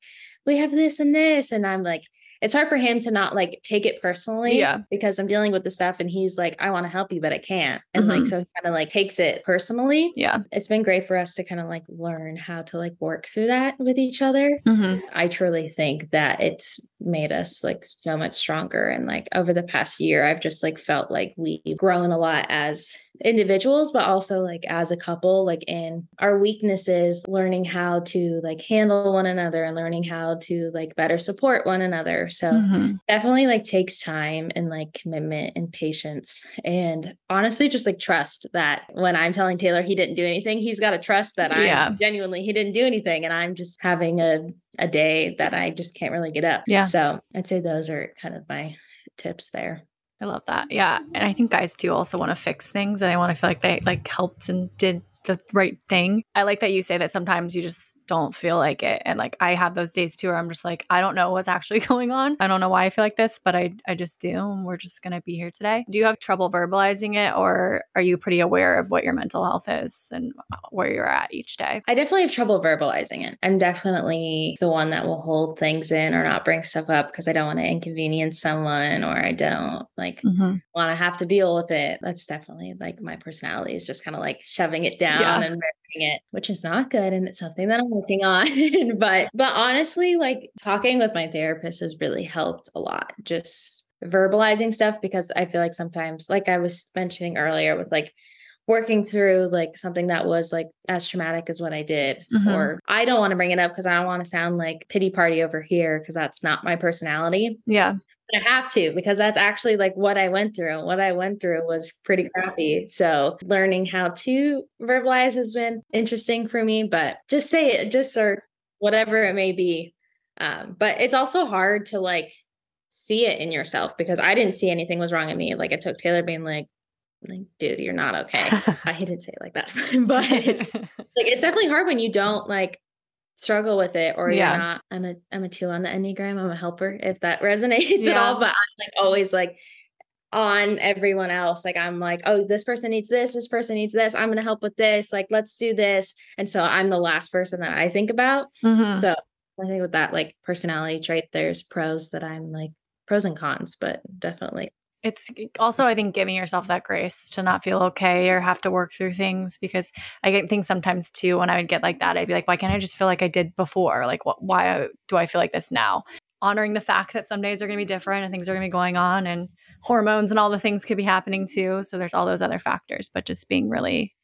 we have this and this and i'm like it's hard for him to not like take it personally Yeah. because i'm dealing with the stuff and he's like i want to help you but i can't and like Mhm. so he kind of like takes it personally Yeah. it's been great for us to kind of like learn how to like work through that with each other Mhm. I truly think that it's made us like so much stronger. And like over the past year, I've just like felt like we've grown a lot as individuals, but also like as a couple, like in our weaknesses, learning how to like handle one another and learning how to like better support one another. So Mhm. definitely like takes time and like commitment and patience and honestly just like trust that when i'm telling taylor he didn't do anything he's got to trust that i Yeah. genuinely he didn't do anything and i'm just having a, a day that i just can't really get up Yeah. so i'd say those are kind of my tips there I love that. Yeah. And I think guys do also want to fix things and they want to feel like they like helped and did the right thing. I like that you say that sometimes you just don't feel like it. And like I have those days too where I'm just like, I don't know what's actually going on. I don't know why I feel like this, but I I just do. And we're just gonna be here today. Do you have trouble verbalizing it or are you pretty aware of what your mental health is and where you're at each day? i definitely have trouble verbalizing it i'm definitely the one that will hold things in or not bring stuff up because i don't want to inconvenience someone or i don't like Mm-hmm. want to have to deal with it. That's definitely like my personality is just kind of like shoving it down Yeah. and burying it, which is not good. And it's something that I'm working on. but, but honestly, like talking with my therapist has really helped a lot. Just verbalizing stuff because I feel like sometimes, like I was mentioning earlier, with like working through like something that was like as traumatic as what I did, Mhm. or I don't want to bring it up because I don't want to sound like pity party over here because that's not my personality. Yeah. I have to because that's actually like what I went through. What I went through was pretty crappy. So learning how to verbalize has been interesting for me, but just say it, just or whatever it may be. Um, but it's also hard to like see it in yourself because I didn't see anything was wrong in me. Like it took Taylor being like, like, dude, you're not okay. I didn't say it like that, but like it's definitely hard when you don't like struggle with it or Yeah. you're not i'm a i'm a two on the enneagram i'm a helper if that resonates at all but i'm like always like on everyone else like i'm like oh this person needs this this person needs this i'm gonna help with this like let's do this and so i'm the last person that i think about Mhm. so i think with that like personality trait there's pros that i'm like pros and cons but definitely it's also i think giving yourself that grace to not feel okay or have to work through things because i think sometimes too when i would get like that i'd be like why can't i just feel like i did before? Like what, why uh, do i feel like this now? Honoring the fact that some days are going to be different and things are going to be going on and hormones and all the things could be happening too so there's all those other factors but just being really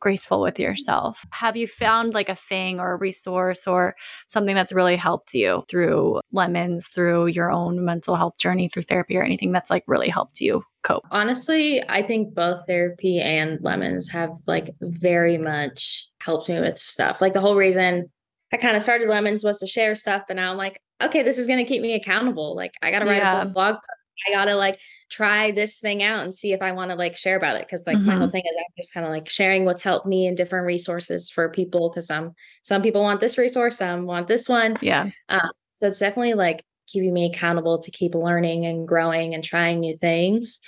graceful with yourself have you found like a thing or a resource or something that's really helped you through lemons through your own mental health journey through therapy or anything that's like really helped you cope? Honestly, I think both therapy and lemons have like very much helped me with stuff. Like the whole reason I kind of started lemons was to share stuff, but now I'm like, okay, this is going to keep me accountable. Like I got to write yeah. a blog post I gotta like try this thing out and see if I want to like share about it. Cause like mm-hmm. my whole mm-hmm. thing is I'm just kind of like sharing what's helped me and different resources for people. Cause some some people want this resource, some want this one. Yeah. Um, so it's definitely like keeping me accountable to keep learning and growing and trying new things.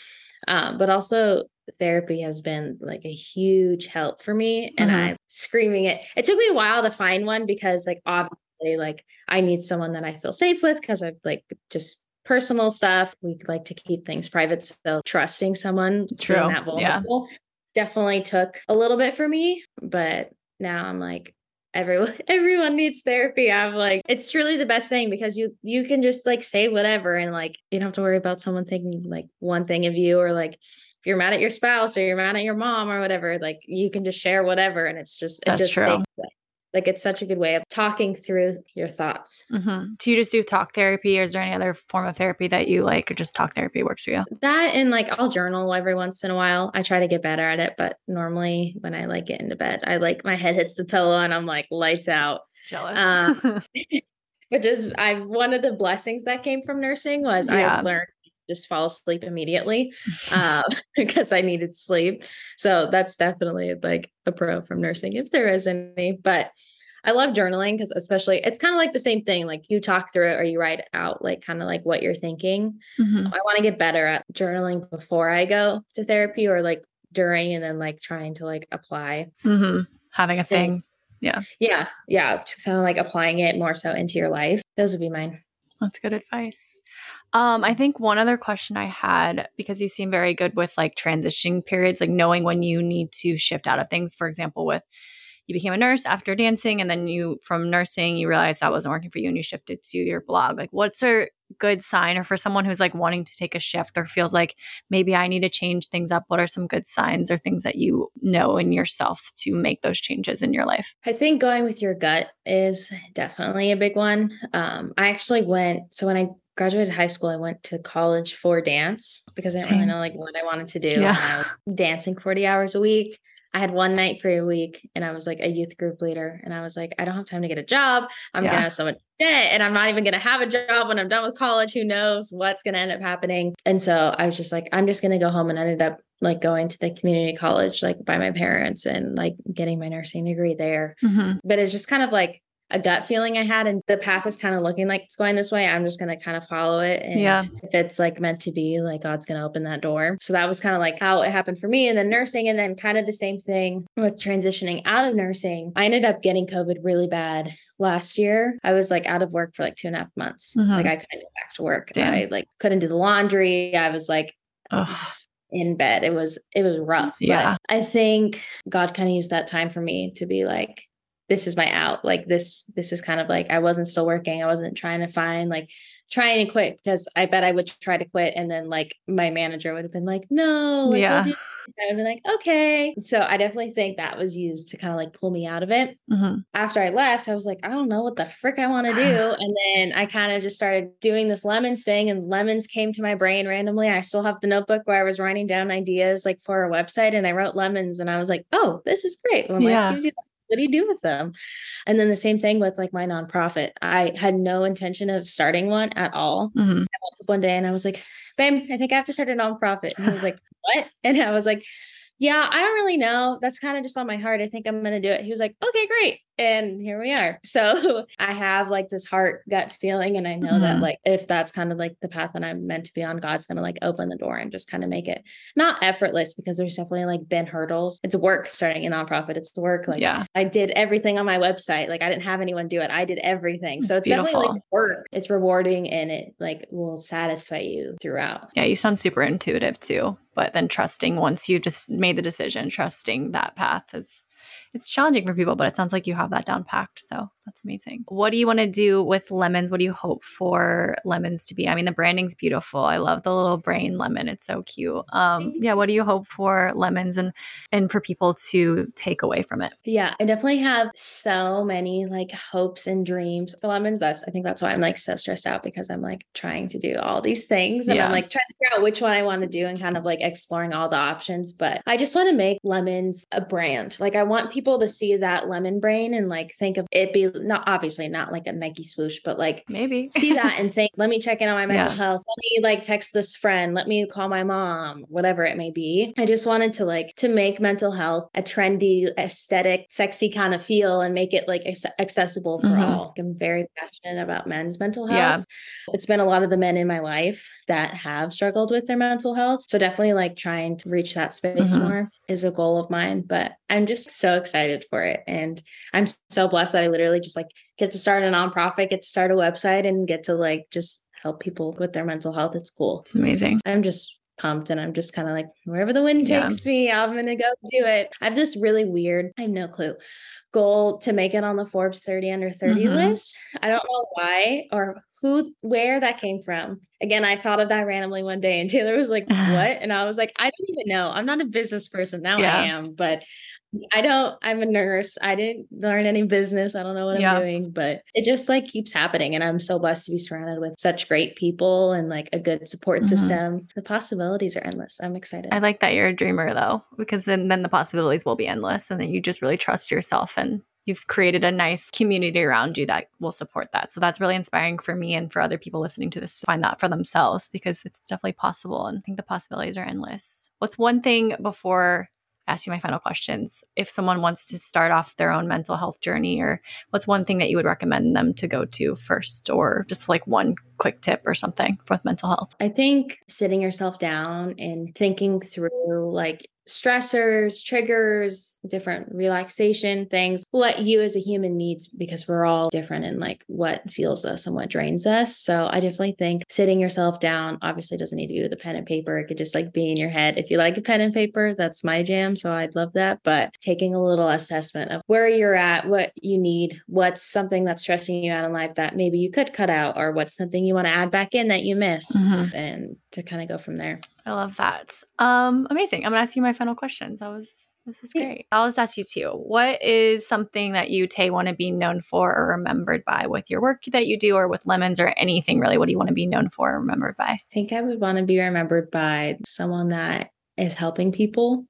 Um, but also therapy has been like a huge help for me. And mm-hmm. I'm screaming it. It took me a while to find one because like obviously like I need someone that I feel safe with because I've like just personal stuff. We like to keep things private. So trusting someone True. that vulnerable yeah. definitely took a little bit for me. But now I'm like, everyone everyone needs therapy. I'm like, it's truly the best thing because you you can just like say whatever and like you don't have to worry about someone thinking like one thing of you or like if you're mad at your spouse or you're mad at your mom or whatever, like you can just share whatever and it's just That's it just true like it's such a good way of talking through your thoughts. Mm-hmm. Do you just do talk therapy, or is there any other form of therapy that you like, or just talk therapy works for you? That and like I'll journal every once in a while. I try to get better at it, but normally when I like get into bed, I like my head hits the pillow and I'm like lights out. Jealous. Um, but just I one of the blessings that came from nursing was yeah. I learned just fall asleep immediately uh, because I needed sleep. So that's definitely like a pro from nursing if there is any. But I love journaling because especially it's kind of like the same thing. Like you talk through it or you write out like kind of like what you're thinking. Mm-hmm. I want to get better at journaling before I go to therapy or like during and then like trying to like apply. Mm-hmm. Having a thing. Yeah. Yeah. Yeah. Just kind of like applying it more so into your life. Those would be mine. That's good advice. Um, I think one other question I had, because you seem very good with like transitioning periods, like knowing when you need to shift out of things. For example, with you became a nurse after dancing, and then you from nursing, you realized that wasn't working for you and you shifted to your blog. Like, what's a good sign, or for someone who's like wanting to take a shift or feels like maybe I need to change things up? What are some good signs or things that you know in yourself to make those changes in your life? I think going with your gut is definitely a big one. Um, I actually went, so when I graduated high school, I went to college for dance because I didn't Same. really know like what I wanted to do. Yeah. And I was dancing 40 hours a week. I had one night free a week and I was like a youth group leader. And I was like, I don't have time to get a job. I'm yeah. going to have so much debt and I'm not even going to have a job when I'm done with college. Who knows what's going to end up happening? And so I was just like, I'm just going to go home and ended up like going to the community college, like by my parents and like getting my nursing degree there. Mm-hmm. But it's just kind of like, a gut feeling I had, and the path is kind of looking like it's going this way. I'm just going to kind of follow it. And yeah. if it's like meant to be, like God's going to open that door. So that was kind of like how it happened for me. And then nursing, and then kind of the same thing with transitioning out of nursing. I ended up getting COVID really bad last year. I was like out of work for like two and a half months. Mm-hmm. Like I couldn't go back to work. Damn. I like couldn't do the laundry. I was like, just in bed. It was it was rough. Yeah. But I think God kind of used that time for me to be like, this is my out. Like this this is kind of like i wasn't still working. I wasn't trying to find like trying to quit because i bet i would try to quit and then like my manager would have been like no like, yeah. we'll i would be like okay. So i definitely think that was used to kind of like pull me out of it. Mm-hmm. after i left i was like i don't know what the frick i want to do. And then i kind of just started doing this lemons thing and lemons came to my brain randomly. I still have the notebook where i was writing down ideas like for a website and i wrote lemons and i was like oh this is great. Yeah. gives you what do you do with them? And then the same thing with like my nonprofit. I had no intention of starting one at all. Mm-hmm. I woke up one day and I was like, babe, I think I have to start a nonprofit. And he was like, what? And I was like, yeah, I don't really know. That's kind of just on my heart. I think I'm going to do it. He was like, okay, great. And here we are. So I have like this heart gut feeling. And I know mm-hmm. that like if that's kind of like the path that I'm meant to be on, God's to like open the door and just kind of make it not effortless because there's definitely like been hurdles. It's work starting a nonprofit. It's work. Like yeah. I did everything on my website. Like I didn't have anyone do it. I did everything. So it's, it's definitely like work. It's rewarding and it like will satisfy you throughout. Yeah. You sound super intuitive too but then trusting once you just made the decision trusting that path is it's challenging for people but it sounds like you have that down packed. So that's amazing. What do you want to do with lemons? What do you hope for lemons to be? I mean, the branding's beautiful. I love the little brain lemon. It's so cute. Um, yeah. What do you hope for lemons and and for people to take away from it? Yeah, I definitely have so many like hopes and dreams for lemons. That's I think that's why I'm like so stressed out because I'm like trying to do all these things and yeah. I'm like trying to figure out which one I want to do and kind of like exploring all the options. But I just want to make lemons a brand. Like I want people to see that lemon brain and like think of it be not obviously not like a Nike swoosh, but like maybe see that and think, let me check in on my mental yeah. health. Let me like text this friend. Let me call my mom, whatever it may be. I just wanted to like to make mental health a trendy, aesthetic, sexy kind of feel and make it like accessible for mm-hmm. all. I'm very passionate about men's mental health. Yeah. It's been a lot of the men in my life that have struggled with their mental health. So definitely like trying to reach that space mm-hmm. more is a goal of mine. But I'm just so excited for it. And I'm so blessed that I literally just like get to start a nonprofit, get to start a website and get to like just help people with their mental health. It's cool. It's amazing. I'm just pumped and I'm just kind of like, wherever the wind takes yeah. me, I'm going to go do it. I have this really weird, I have no clue, goal to make it on the Forbes 30 under 30 mm-hmm. list. I don't know why or who, where that came from. Again, I thought of that randomly one day and Taylor was like, what? And I was like, I don't even know. I'm not a business person. Now yeah. I am, but I don't, I'm a nurse. I didn't learn any business. I don't know what yeah. I'm doing, but it just like keeps happening. And I'm so blessed to be surrounded with such great people and like a good support mm-hmm. system. The possibilities are endless. I'm excited. I like that you're a dreamer though, because then, then the possibilities will be endless. And then you just really trust yourself and you've created a nice community around you that will support that. So that's really inspiring for me and for other people listening to this to find that for themselves because it's definitely possible. And I think the possibilities are endless. What's one thing before I ask you my final questions. If someone wants to start off their own mental health journey, or what's one thing that you would recommend them to go to first, or just like one quick tip or something for mental health? I think sitting yourself down and thinking through like stressors, triggers, different relaxation things, what you as a human needs because we're all different in like what fuels us and what drains us. So I definitely think sitting yourself down obviously doesn't need to be with a pen and paper. It could just like be in your head. If you like a pen and paper, that's my jam. So I'd love that. But taking a little assessment of where you're at, what you need, what's something that's stressing you out in life that maybe you could cut out, or what's something you want to add back in that you miss, mm-hmm. and to kind of go from there. I love that. Um, amazing. I'm gonna ask you my final questions. That was this is great. I'll just ask you too. What is something that you, Tay, want to be known for or remembered by with your work that you do or with lemons or anything really? What do you want to be known for or remembered by? I think I would want to be remembered by someone that is helping people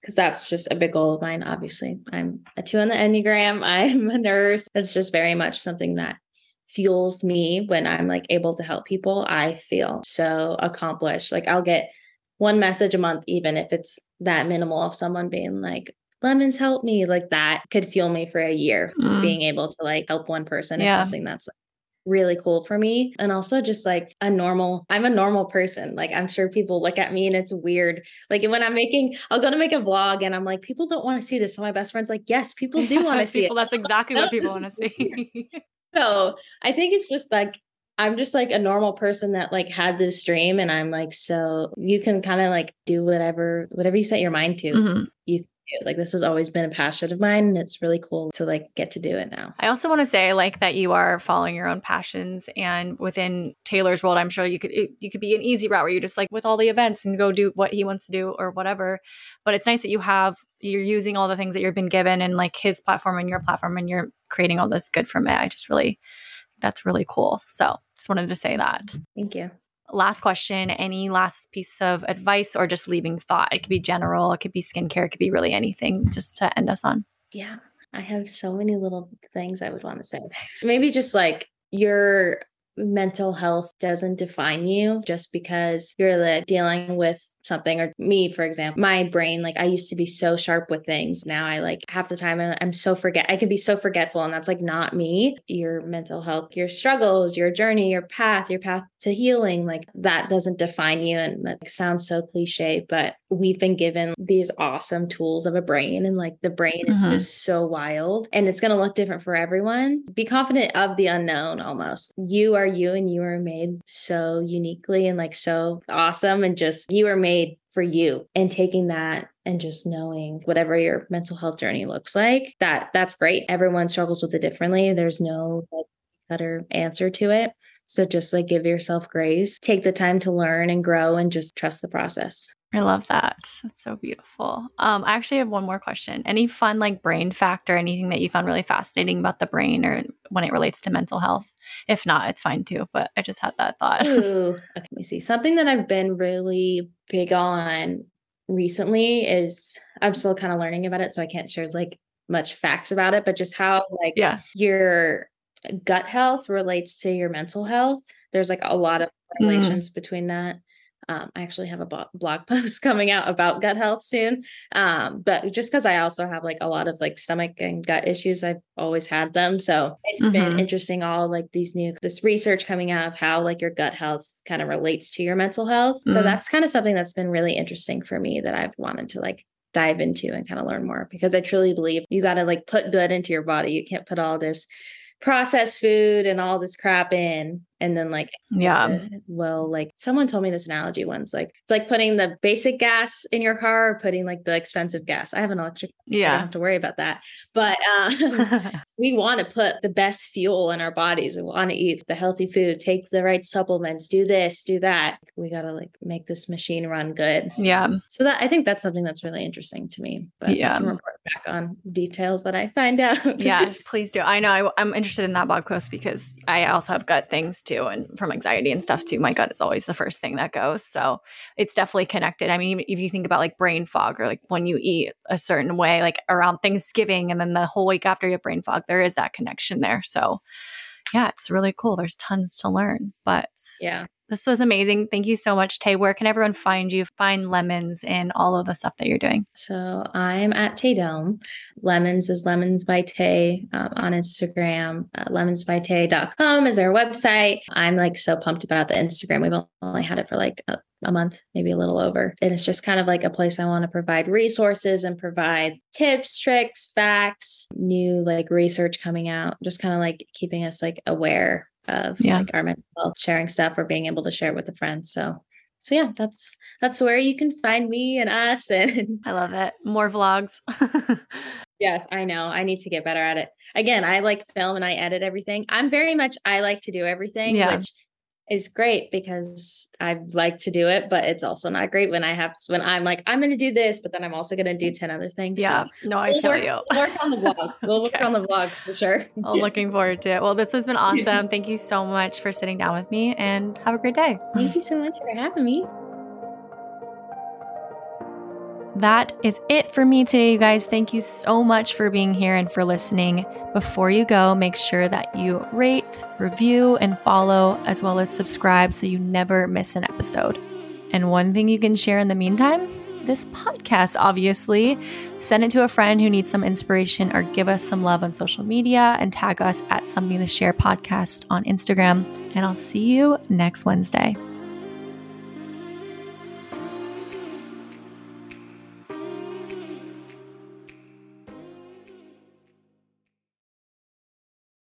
because that's just a big goal of mine. Obviously, I'm a two on the Enneagram. I'm a nurse. It's just very much something that fuels me when I'm like able to help people. I feel so accomplished. Like I'll get one message a month, even if it's that minimal of someone being like, lemons help me like that could fuel me for a year mm. being able to like help one person yeah. is something that's really cool for me and also just like a normal i'm a normal person like i'm sure people look at me and it's weird like when i'm making i'll go to make a vlog and i'm like people don't want to see this so my best friend's like yes people do want to see people, it that's exactly what people want to see so I think it's just like I'm just like a normal person that like had this dream and I'm like so you can kind of like do whatever whatever you set your mind to. Mm-hmm. You like this has always been a passion of mine and it's really cool to like get to do it now. I also want to say like that you are following your own passions and within Taylor's world I'm sure you could it, you could be an easy route where you just like with all the events and go do what he wants to do or whatever. But it's nice that you have you're using all the things that you've been given and like his platform and your platform and you're creating all this good from it. I just really, that's really cool. So just wanted to say that. Thank you. Last question Any last piece of advice or just leaving thought? It could be general, it could be skincare, it could be really anything just to end us on. Yeah. I have so many little things I would want to say. Maybe just like your mental health doesn't define you just because you're like dealing with something or me for example my brain like i used to be so sharp with things. Now i like half the time i'm so forget i can be so forgetful and that's like not me. Your mental health your struggles your journey your path your path to healing like that doesn't define you and that sounds so cliche but we've been given these awesome tools of a brain and like the brain mm-hmm. is so wild and it's going to look different for everyone. Be confident of the unknown almost. You are you and you are made so uniquely and like so awesome and just you are made made for you. And taking that and just knowing whatever your mental health journey looks like that that's great. Everyone struggles with it differently. There's no like better answer to it. So just like give yourself grace. Take the time to learn and grow and just trust the process I love that. That's so beautiful. Um, I actually have one more question. Any fun like brain fact or anything that you found really fascinating about the brain or when it relates to mental health? If not, it's fine too. But I just had that thought. Ooh, okay, let me see. Something that I've been really big on recently is I'm still kind of learning about it, so I can't share like much facts about it, but just how like yeah. your gut health relates to your mental health. There's like a lot of Mm. between that. Um, I actually have a blog post coming out about gut health soon. Um, but just because I also have like a lot of like stomach and gut issues, I've always had them. So it's been Mhm. interesting, all like these new, this research coming out of how like your gut health kind of relates to your mental health. So Mm. that's kind of something that's been really interesting for me that I've wanted to like dive into and kind of learn more because I truly believe you got to like put good into your body. You can't put all this processed food and all this crap in and then like Yeah. uh, well like someone told me this analogy once like it's like putting the basic gas in your car or putting like the expensive gas i have an electric car, i don't Yeah. have to worry about that but um we want to put the best fuel in our bodies we want to eat the healthy food take the right supplements do this do that we got to like make this machine run good yeah. so that i think that's something that's really interesting to me but i Yeah. can report back on details that i find out yeah, please do. I know I, I'm interested in that blog post because I also have gut things too, and from anxiety and stuff too. My gut is always the first thing that goes. So it's definitely connected. I mean, if you think about like brain fog or like when you eat a certain way, like around Thanksgiving and then the whole week after you have brain fog, there is that connection there. So yeah, it's really cool. There's tons to learn. But yeah this was amazing. Thank you so much, Tay. Where can everyone find you, find lemons and all of the stuff that you're doing? So I'm at Tay. Lemons is Lemons by Tay um, on Instagram. Uh, lemonsbytay.com is our website. I'm like so pumped about the Instagram. We've only had it for like a, a month, maybe a little over. And it's just kind of like a place I want to provide resources and provide tips, tricks, facts, new like research coming out, just kind of like keeping us like aware of Yeah. like our mental health, sharing stuff or being able to share it with a friend. So so yeah, that's that's where you can find me and us and I love it. More vlogs. Yes, I know. I need to get better at it. Again, I like film and I edit everything. I'm very much I like to do everything, Yeah. which is great because I like to do it, but it's also not great when I have when I'm like I'm going to do this, but then I'm also going to do 10 other things. So yeah. No, I we'll feel work, you. we'll work on the vlog. We'll work on the vlog for sure. I'm looking forward to it. Well, this has been awesome. Thank you so much for sitting down with me and have a great day. Thank you so much for having me. That is it for me today, you guys. Thank you so much for being here and for listening. Before you go, make sure that you rate, review, and follow, as well as subscribe so you never miss an episode. And one thing you can share in the meantime this podcast, obviously. Send it to a friend who needs some inspiration or give us some love on social media and tag us at Something to Share podcast on Instagram. And I'll see you next Wednesday.